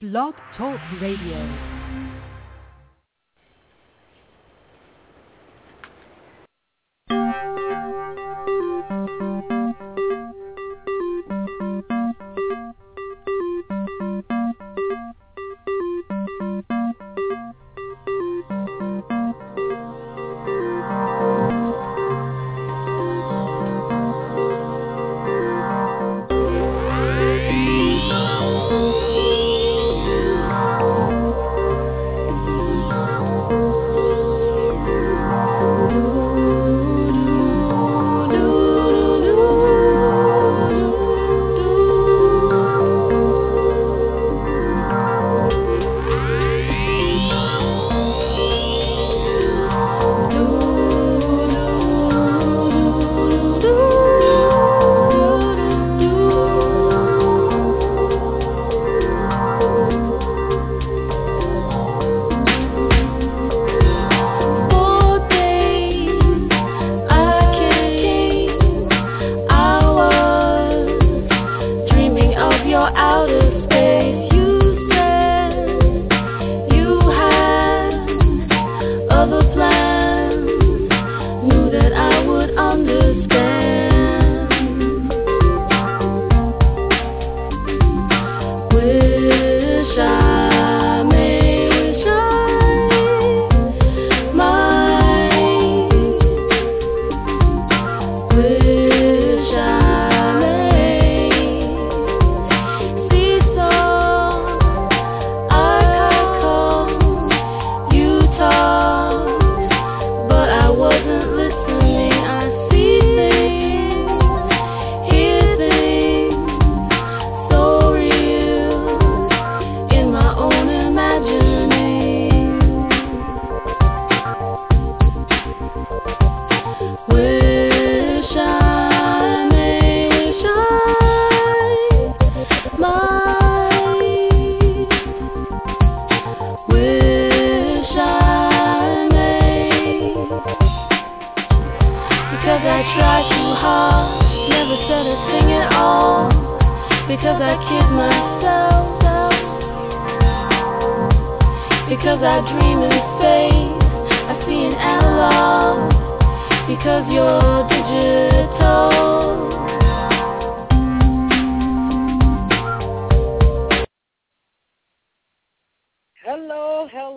Blog Talk Radio.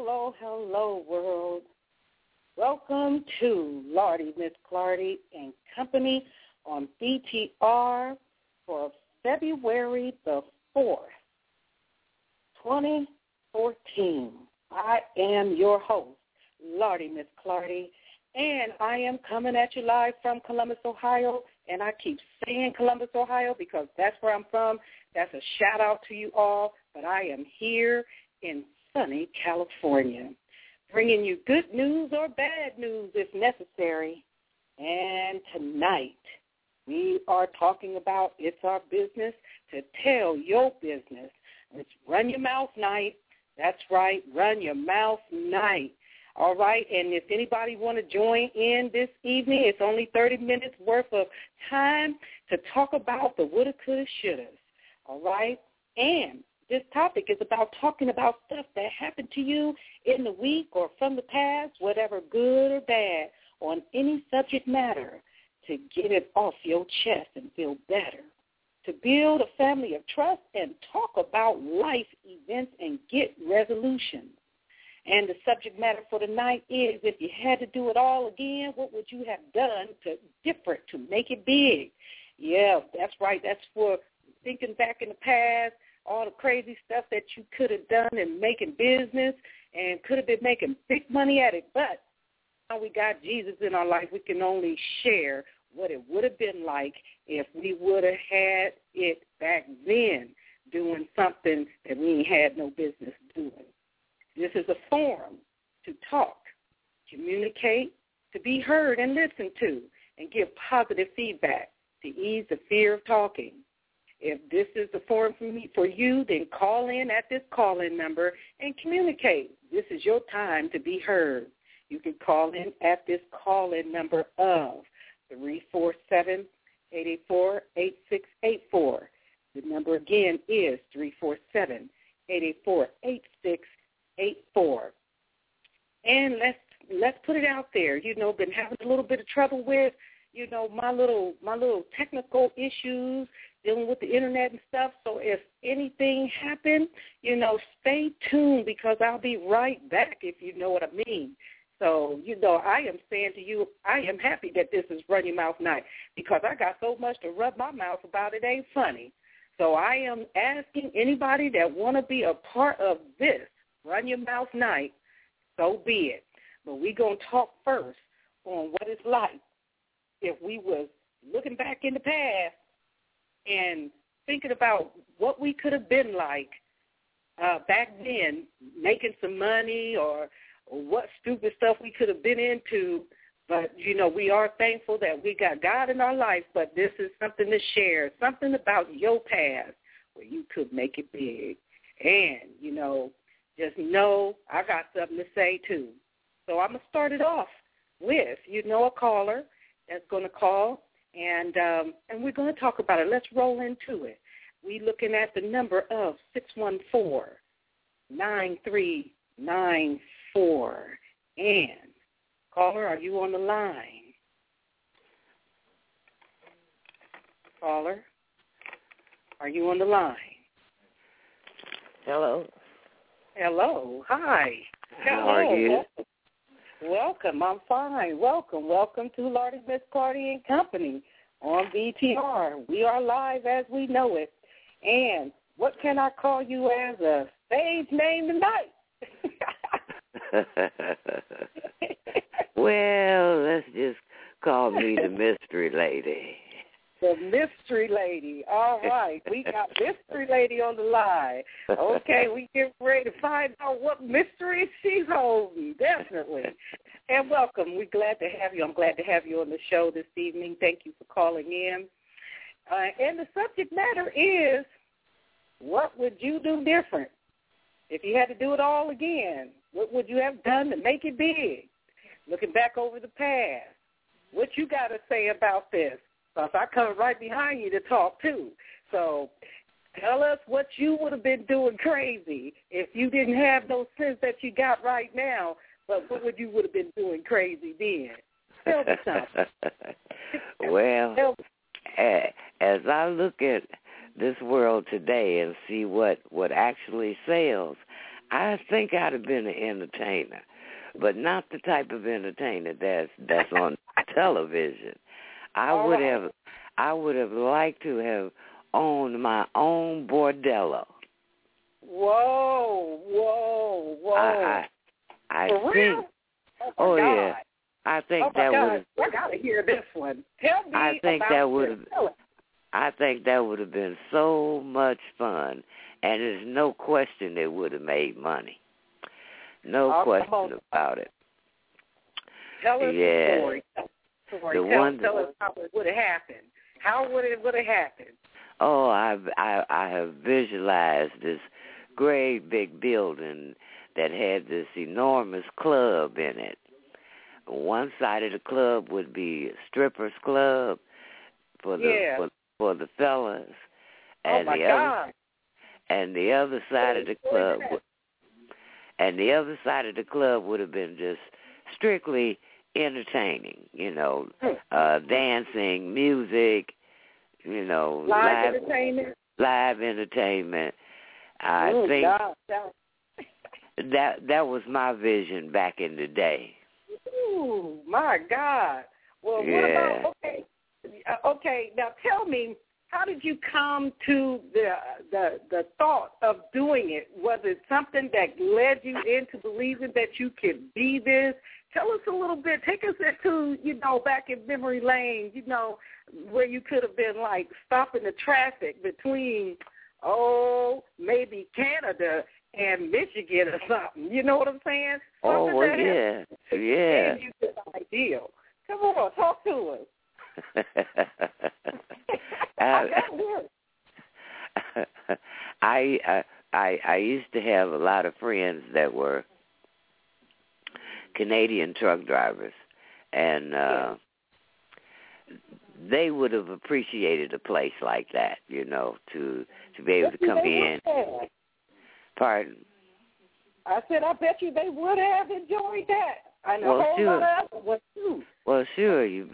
Hello, hello, world. Welcome to Lardy, Miss Clardy and Company on BTR for February the 4th, 2014. I am your host, Lardy, Miss Clardy, and I am coming at you live from Columbus, Ohio. And I keep saying Columbus, Ohio because that's where I'm from. That's a shout out to you all. But I am here in sunny California, bringing you good news or bad news if necessary. And tonight we are talking about it's our business to tell your business. It's Run Your Mouth Night. That's right, Run Your Mouth Night. All right, and if anybody want to join in this evening, it's only 30 minutes worth of time to talk about the woulda, coulda, shouldas. All right, and this topic is about talking about stuff that happened to you in the week or from the past, whatever good or bad, on any subject matter to get it off your chest and feel better. To build a family of trust and talk about life events and get resolutions. And the subject matter for tonight is if you had to do it all again, what would you have done to different to make it big? Yeah, that's right. That's for thinking back in the past, all the crazy stuff that you could have done in making business and could have been making big money at it. But now we got Jesus in our life, we can only share what it would have been like if we would have had it back then doing something that we had no business doing. This is a forum to talk, communicate, to be heard and listened to, and give positive feedback to ease the fear of talking. If this is the forum for me for you, then call in at this call-in number and communicate. This is your time to be heard. You can call in at this call-in number of 347-884-8684. The number again is 347 884-8684. And let's let's put it out there. You know, been having a little bit of trouble with, you know, my little my little technical issues dealing with the internet and stuff. So if anything happened, you know, stay tuned because I'll be right back if you know what I mean. So, you know, I am saying to you, I am happy that this is Run Your Mouth Night because I got so much to rub my mouth about it ain't funny. So I am asking anybody that want to be a part of this Run Your Mouth Night, so be it. But we going to talk first on what it's like if we was looking back in the past and thinking about what we could have been like uh, back then, making some money or, or what stupid stuff we could have been into. But, you know, we are thankful that we got God in our life, but this is something to share, something about your past where you could make it big. And, you know, just know I got something to say, too. So I'm going to start it off with, you know, a caller that's going to call and um, and we're going to talk about it. Let's roll into it. We're looking at the number of six one four nine three nine four. And caller, are you on the line? Caller, are you on the line? Hello. Hello. Hi. How are you? Welcome. I'm fine. Welcome. Welcome to Lardy Miss Clardy and Company on BTR. We are live as we know it. And what can I call you as a stage name tonight? well, let's just call me the mystery lady. The mystery lady. All right. We got mystery lady on the line. Okay, we get ready to find out what mystery she's holding. Definitely. And welcome. We're glad to have you. I'm glad to have you on the show this evening. Thank you for calling in. Uh, and the subject matter is, what would you do different? If you had to do it all again, what would you have done to make it big? Looking back over the past, what you got to say about this? Because I come right behind you to talk too. So tell us what you would have been doing crazy if you didn't have those sins that you got right now. But what would you would have been doing crazy then? Tell me something. well, as I look at this world today and see what what actually sells, I think I'd have been an entertainer, but not the type of entertainer that's that's on television. I would have I would have liked to have owned my own bordello. Whoa, whoa, whoa. I I, I For think real? Oh, oh yeah. I think oh that would have I gotta hear this one. Tell me I think that would have- I think that would have been so much fun and there's no question it would have made money. No Oh, question about it. Tell us Yeah. the story. Tell, story. The tell, one- tell us how it would have happened. How would it would have happened? Oh, I I I have visualized this great big building that had this enormous club in it. One side of the club would be a strippers club for the Yeah. for, for the fellas, Oh and my the other and the other side of the club would, and the other side of the club would have been just strictly entertaining, you know, Hmm. uh dancing, music, you know, Live entertainment. live entertainment. I oh, think God. That- that that was my vision back in the day. Ooh, my God. Well, what about okay? uh, Okay, now tell me, how did you come to the the the thought of doing it? Was it something that led you into believing that you could be this? Tell us a little bit. Take us into you know back in memory lane. You know where you could have been like stopping the traffic between oh maybe Canada and Michigan or something. You know what I'm saying? Oh Something well, that yeah, gave yeah. you this ideal. Come on, talk to us. I I. I I I I used to have a lot of friends that were Canadian truck drivers, and uh they would have appreciated a place like that, you know, to to be able to come in. Pardon? I said, I bet you they would have enjoyed that. And well, a whole sure. others too. Well, sure. You've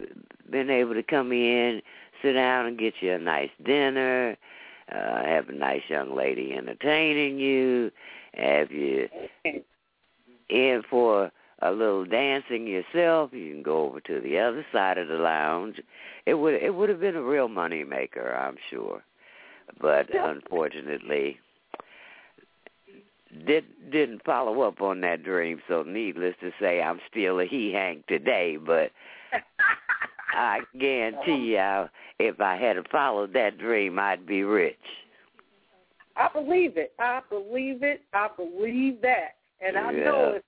been able to come in, sit down, and get you a nice dinner. Uh, have a nice young lady entertaining you. Have you in for a little dancing yourself? You can go over to the other side of the lounge. It would it would have been a real money maker, I'm sure. But unfortunately, did didn't follow up on that dream. So needless to say, I'm still a he hank today. But I guarantee you, if I had followed that dream, I'd be rich. I believe it. I believe it. I believe that. And I Yeah. know if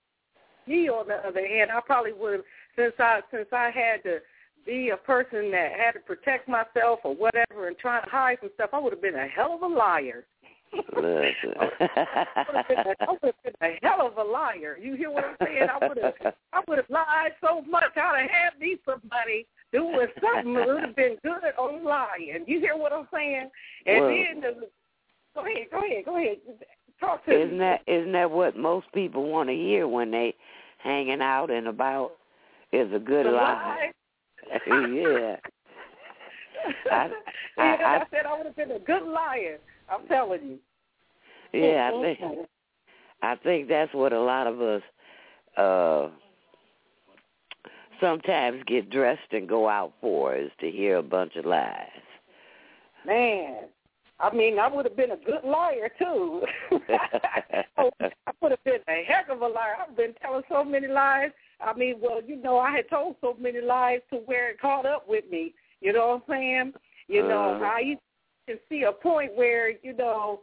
me on the other hand, I probably would have since I since I had to be a person that had to protect myself or whatever and try to hide some stuff, I would have been a hell of a liar. I would have been a, I would have been a hell of a liar. You hear what I'm saying? I would have I would have lied so much I'd have had me somebody doing something that would have been good on lying. You hear what I'm saying? And Well- then the, go ahead, go ahead, go ahead. Talk to Isn't me. that isn't that what most people want to hear when they hanging out and about? Is a good The lie. lie. yeah. I- I- I, I- said I would have been a good liar. I'm telling you. Yeah, I Mm, think. I think that's what a lot of us uh sometimes get dressed and go out for is to hear a bunch of lies. Man, I mean, I would have been a good liar too. Oh, I would have been a heck of a liar. I've been telling so many lies. I mean, well, you know, I had told so many lies to where it caught up with me. You know what I'm saying? You know, Uh-huh. I used to see a point where, you know,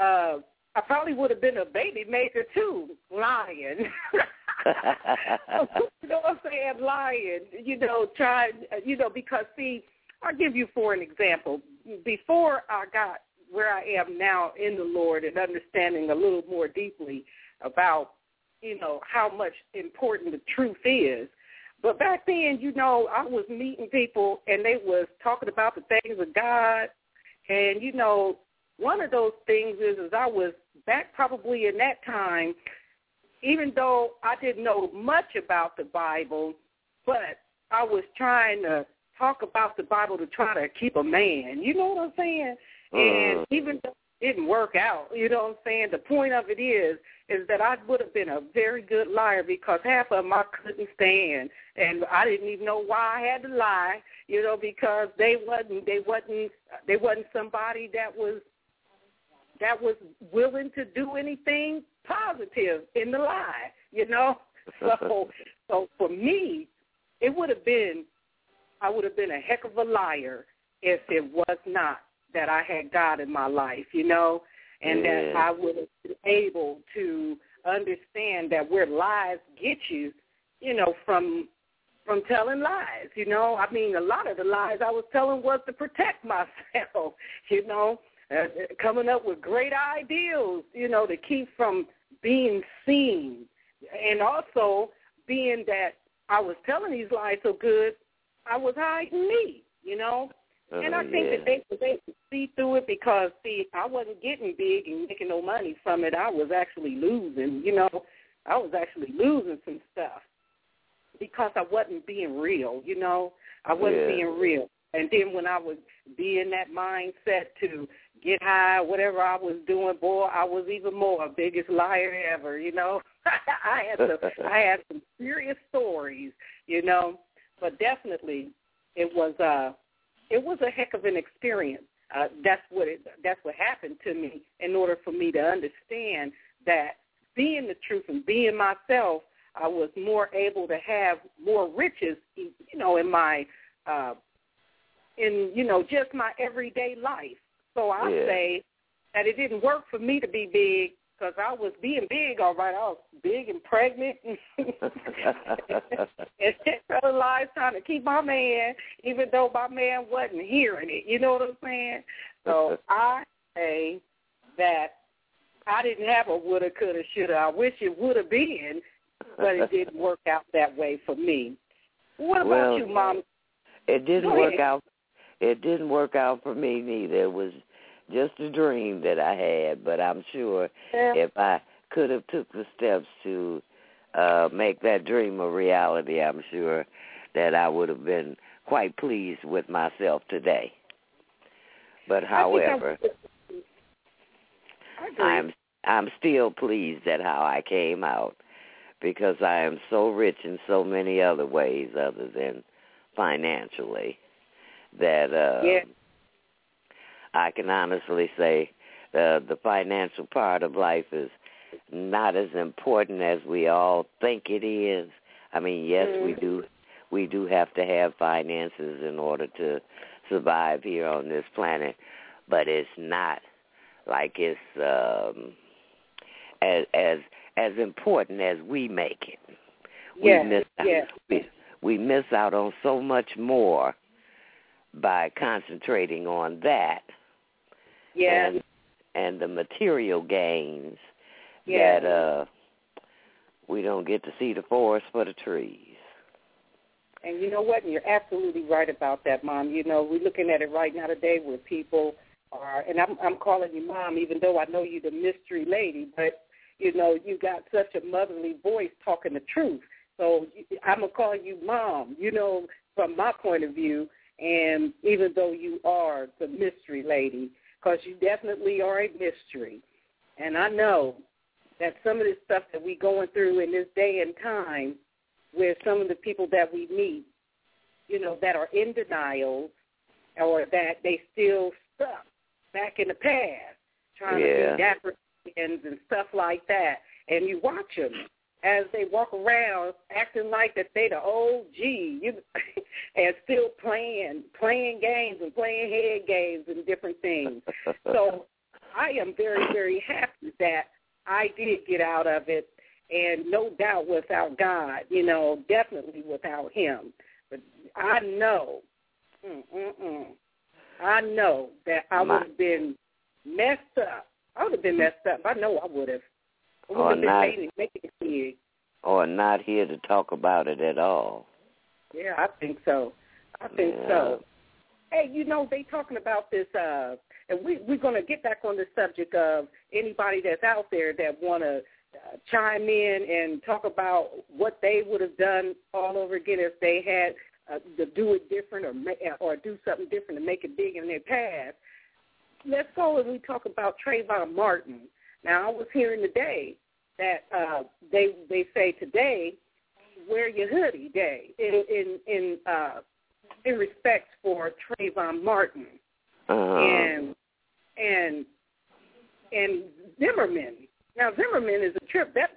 uh I probably would have been a baby maker too, lying. you know what I'm saying? Lying. You know, trying. You know, because see, I'll give you for an example. Before I got where I am now in the Lord and understanding a little more deeply about, you know, how much important the truth is. But back then, you know, I was meeting people and they was talking about the things of God. And, you know, one of those things is, is I was back probably in that time, even though I didn't know much about the Bible, but I was trying to talk about the Bible to try to keep a man. You know what I'm saying? And Uh. even though it didn't work out, you know what I'm saying? The point of it is, is that I would have been a very good liar because half of them I couldn't stand, and I didn't even know why I had to lie, you know, because they wasn't, they wasn't, they wasn't somebody that was that was willing to do anything positive in the lie, you know. So, so for me, it would have been, I would have been a heck of a liar if it was not that I had God in my life, you know, and that I would have been able to understand that where lies get you, you know, from from telling lies, you know. I mean, a lot of the lies I was telling was to protect myself, you know, uh, coming up with great ideals, you know, to keep from being seen, and also being that I was telling these lies so good, I was hiding me, you know. Oh, and I think yeah. that they was able to see through it because, see, I wasn't getting big and making no money from it. I was actually losing, you know. I was actually losing some stuff because I wasn't being real, you know. I wasn't Yeah. being real. And then when I would be in that mindset to get high, whatever I was doing, boy, I was even more biggest liar ever, you know. I had some I had some serious stories, you know. But definitely it was uh it was a heck of an experience. Uh, that's what it, that's what happened to me. In order for me to understand that being the truth and being myself, I was more able to have more riches, you know, in my uh, in you know just my everyday life. So I Yeah. say that it didn't work for me to be big because I was being big, all right. I was big and pregnant. and telling lies trying to keep my man, even though my man wasn't hearing it. You know what I'm saying? So I say that I didn't have a woulda, coulda, shoulda. I wish it would have been, but it didn't work out that way for me. What about Well, you, Mom? It didn't work out. It didn't work out for me neither. It was just a dream that I had, but I'm sure Yeah. if I could have took the steps to uh make that dream a reality, I'm sure that I would have been quite pleased with myself today. But I however, I I'm I'm still pleased at how I came out because I am so rich in so many other ways other than financially that uh Yeah. I can honestly say uh, the financial part of life is not as important as we all think it is. I mean, yes, we Mhm. do we do have to have finances in order to survive here on this planet, but it's not like it's um as as as important as we make it. Yeah, we miss out, yeah. we, we miss out on so much more by concentrating on that yeah, and and the material gains yeah. that uh we don't get to see the forest for the trees. And you know what? And you're absolutely right about that, Mom. You know, we're looking at it right now today where people are, and I'm, I'm calling you Mom, even though I know you're the mystery lady, but, you know, you got such a motherly voice talking the truth. So I'm going to call you Mom, you know, from my point of view, and even though you are the mystery lady, because you definitely are a mystery. And I know that some of this stuff that we're going through in this day and time with some of the people that we meet, you know, that are in denial or that they still stuck back in the past, trying Yeah. to be dapper and and stuff like that. And you watch them as they walk around acting like that they the OG, you, and still playing playing games and playing head games and different things. So I am very, very happy that I did get out of it, and no doubt without God, you know, definitely without Him. But I know, mm, mm, mm, I know that I would have been messed up. I would have been messed up. I know I would have. Or been not. making, making or not here to talk about it at all. Yeah, I think so. I think Yeah. so. Hey, you know they talking about this, uh, and we we're gonna get back on the subject of anybody that's out there that want to uh, chime in and talk about what they would have done all over again if they had uh, to do it different or ma- or do something different to make it big in their past. Let's go and we talk about Trayvon Martin. Now I was hearing today that uh, they they say today wear your hoodie day in in in uh, in respect for Trayvon Martin Uh-huh. and and and Zimmerman. Now Zimmerman is a trip. That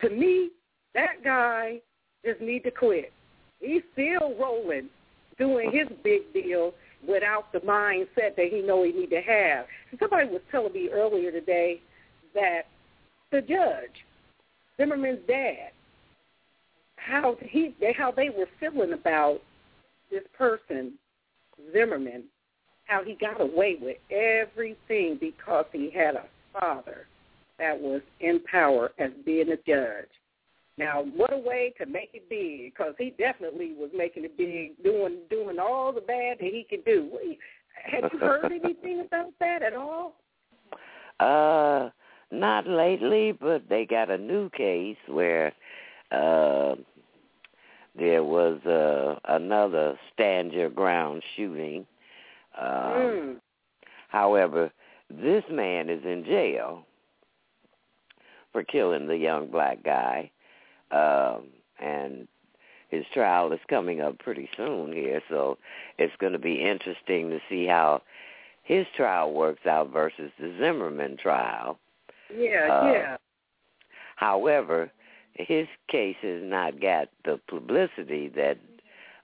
to me, that guy just need to quit. He's still rolling, doing his big deal without the mindset that he know he need to have. Somebody was telling me earlier today that the judge, Zimmerman's dad, how he how they were feeling about this person, Zimmerman, how he got away with everything because he had a father that was in power as being a judge. Now, what a way to make it big, because he definitely was making it big, doing doing all the bad that he could do. Have you heard anything about that at all? Uh, not lately, but they got a new case where uh, there was uh, another stand your ground shooting. Um, Mm. However, this man is in jail for killing the young black guy, um, and his trial is coming up pretty soon here. So it's going to be interesting to see how his trial works out versus the Zimmerman trial. Yeah, Uh, yeah. However, his case has not got the publicity that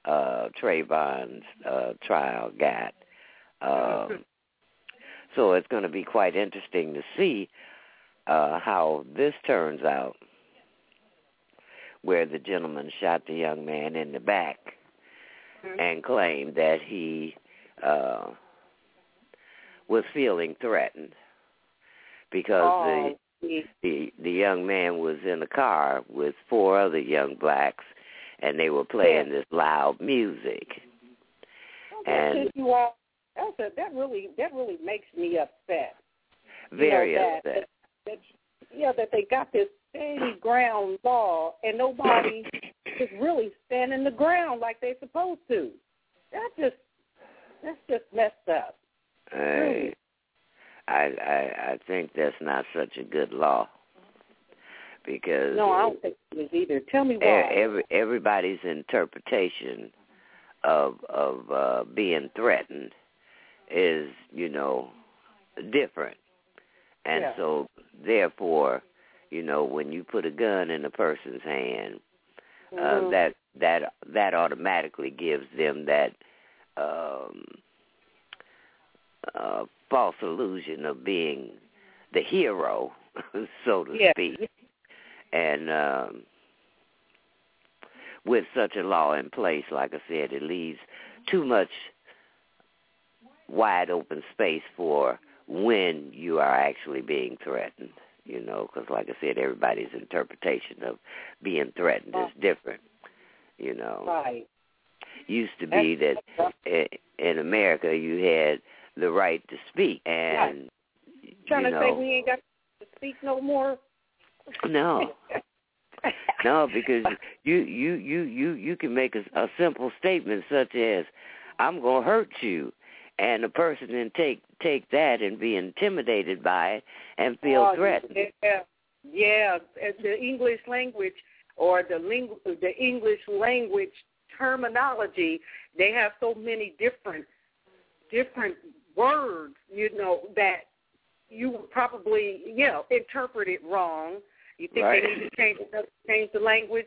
uh Trayvon's uh trial got. Um so it's going to be quite interesting to see uh how this turns out where the gentleman shot the young man in the back Mhm. and claimed that he uh was feeling threatened because the oh, the the young man was in a car with four other young blacks and they were playing this loud music and- you off? that's a, that really that really makes me upset. Very you know, that, upset. That, that, yeah, that they got this steady ground law and nobody is really standing the ground like they're supposed to. That just that's just messed up. I, I I I think that's not such a good law because no, I don't think it is either. Tell me why. Every everybody's interpretation of of uh being threatened is you know different, and yeah. so therefore, you know, when you put a gun in a person's hand, mm-hmm. uh, that that that automatically gives them that um uh, false illusion of being the hero, so to yeah. speak. And um, with such a law in place, like I said, it leaves too much wide open space for when you are actually being threatened. You know, because like I said, everybody's interpretation of being threatened is different. You know, right? Used to be that in America you had the right to speak, and right. trying you to know, say we ain't got to speak no more. No, no, because you you you you you can make a, a simple statement such as, "I'm gonna hurt you," and the person then take take that and be intimidated by it and feel oh, threatened. Yeah, yeah. The English language or the ling- the English language terminology, they have so many different different words, you know, that you would probably, you know, interpret it wrong. You think right. they need to change change the language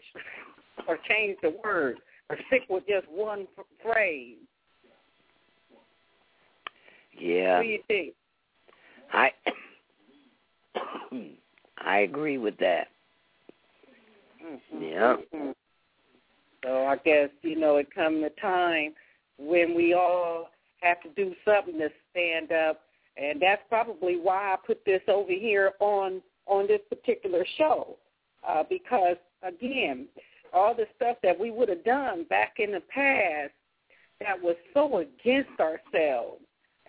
or change the word or stick with just one phrase? Yeah. What do you think? I I agree with that. Mm-hmm. Yeah. Mm-hmm. So I guess you know it come the time when we all have to do something to stand up, and that's probably why I put this over here on on this particular show, uh, because again, all the stuff that we would have done back in the past that was so against ourselves,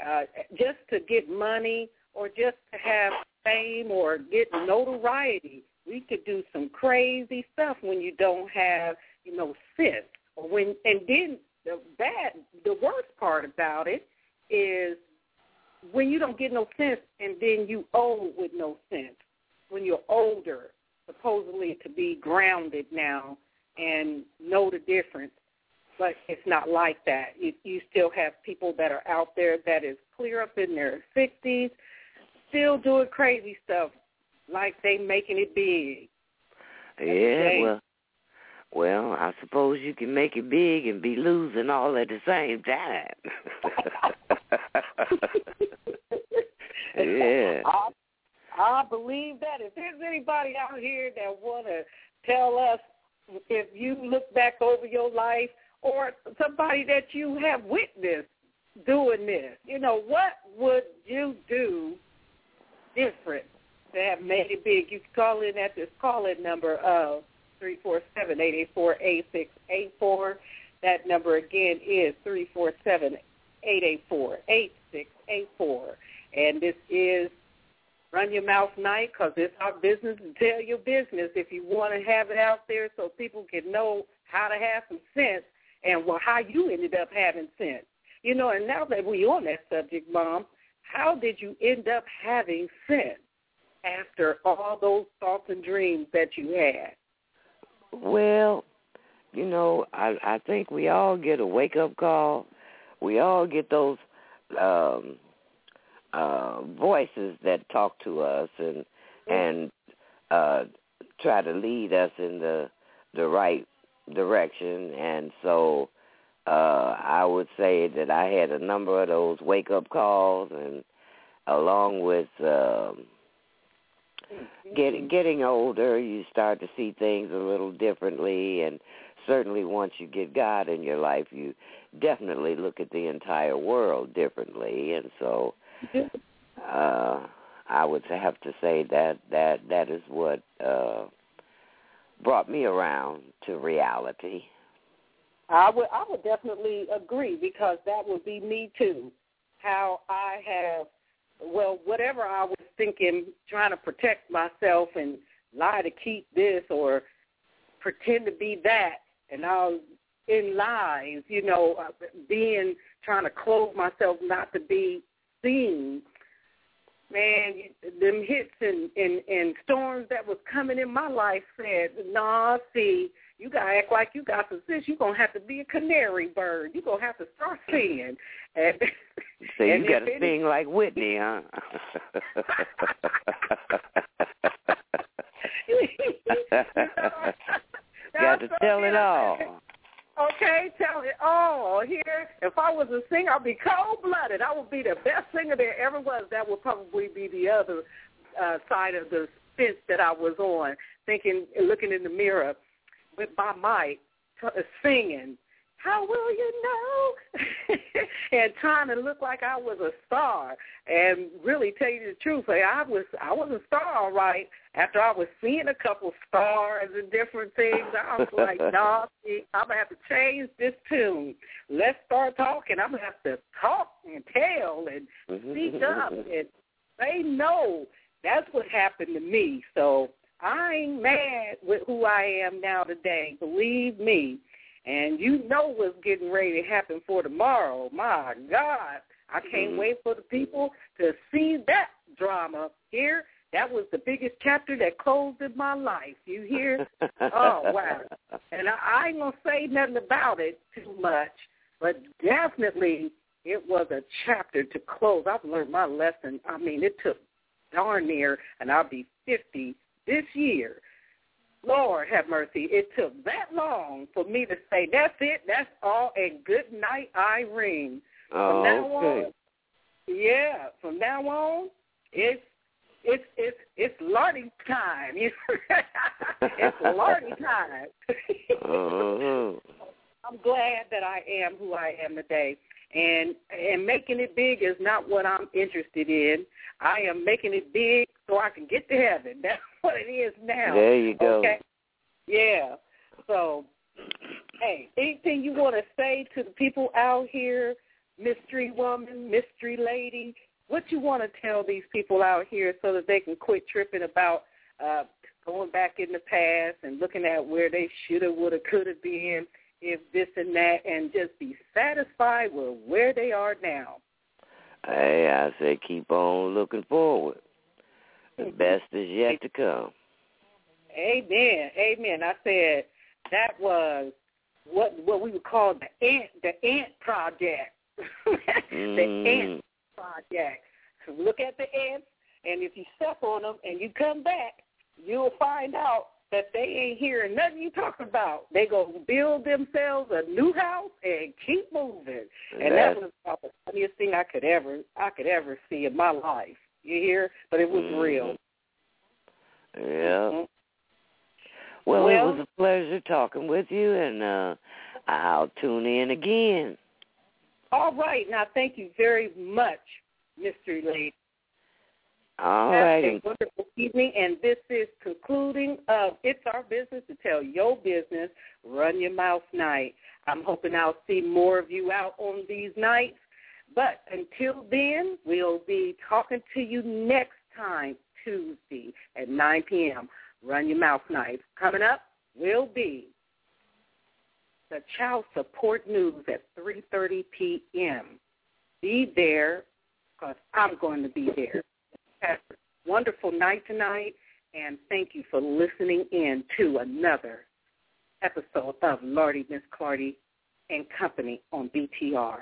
uh, just to get money or just to have fame or get notoriety. We could do some crazy stuff when you don't have, you know, sense. Or when and then the bad, the worst part about it is when you don't get no sense and then you old with no sense. When you're older, supposedly to be grounded now and know the difference, but it's not like that. You, you still have people that are out there that is clear up in their 60s, still doing crazy stuff like they making it big. Yeah, well, well, I suppose you can make it big and be losing all at the same time. yeah. I, I believe that. If there's anybody out here that want to tell us if you look back over your life or somebody that you have witnessed doing this, you know, what would you do different to have made it big? You can call in at this call-in number of 347-884-8684. That number again is three four seven eight eight four eight six eight four. And this is Run Your Mouth Night because it's our business to tell your business if you want to have it out there so people can know how to have some sense and well, how you ended up having sense. You know, and now that we're on that subject, Mom, how did you end up having sense after all those thoughts and dreams that you had? Well, you know, I I think we all get a wake up call. We all get those um uh voices that talk to us and and uh try to lead us in the the right direction. And so uh I would say that I had a number of those wake up calls and along with um getting getting older, you start to see things a little differently, and certainly once you get God in your life, you definitely look at the entire world differently, and so uh, I would have to say that that that is what uh, brought me around to reality. I would I would definitely agree because that would be me too. how I have, well, whatever I was thinking, trying to protect myself and lie to keep this or pretend to be that, and was in lies, you know, uh, being trying to clothe myself not to be seen. Man, them hits and, and, and storms that was coming in my life said, nah, see, you got to act like you got some sense. You're going to have to be a canary bird. You're going to have to start singing. And, so you got to sing like Whitney, huh? You got to tell it all. Okay, tell it all. Here, if I was a singer, I'd be cold-blooded. I would be the best singer there ever was. That would probably be the other uh, side of the fence that I was on, thinking, looking in the mirror with my mic, t- singing how will you know? and trying to look like I was a star and really tell you the truth. Like I was I was a star all right. After I was seeing a couple stars and different things, I was like, nah, I'm gonna have to change this tune. Let's start talking. I'm gonna have to talk and tell and speak up and they know that's what happened to me. So I ain't mad with who I am now today. Believe me and you know what's getting ready to happen for tomorrow. My God, I can't mm-hmm. wait for the people to see that drama here. That was the biggest chapter that closed in my life. You hear? oh wow! And I, I ain't gonna say nothing about it too much, but definitely it was a chapter to close. I've learned my lesson. I mean, it took darn near, and I'll be fifty this year Lord have mercy. It took that long for me to say, that's it, that's all, and good night, Irene. Oh, from now okay. on, yeah, from now on, it's it's it's it's Lardy time. it's Lardy time. uh-huh. I'm glad that I am who I am today. And and making it big is not what I'm interested in. I am making it big so I can get to heaven. That's what it is now. There you go. Okay. Yeah. So, hey, anything you want to say to the people out here, mystery woman, mystery lady? What you want to tell these people out here so that they can quit tripping about uh, going back in the past and looking at where they shoulda, woulda, coulda been, if this and that, and just be satisfied with where they are now. Hey, I say keep on looking forward. The best is yet to come. Amen. Amen. I said that was what what we would call the ant the ant project. the mm. ant project. So look at the ants, and if you step on them and you come back, you'll find out that they ain't hearing nothing you talking about. They go build themselves a new house and keep moving. And that was about the funniest thing I could ever I could ever see in my life. You hear? But it was mm-hmm. real. Yeah. Mm-hmm. Well, Well- it was a pleasure talking with you, and uh I'll tune in again. All right. Now, thank you very much, Mystery Lady. All Have a wonderful evening, and this is concluding of It's Our Business to Tell Your Business, Run Your Mouth Night. I'm hoping I'll see more of you out on these nights. But until then, we'll be talking to you next time, Tuesday at 9 p.m. Run Your Mouth Night. Coming up will be the Child Support News at 3.30 p.m. Be there because I'm going to be there. Have a wonderful night tonight, and thank you for listening in to another episode of Lardy Miss Clardy and Company on BTR.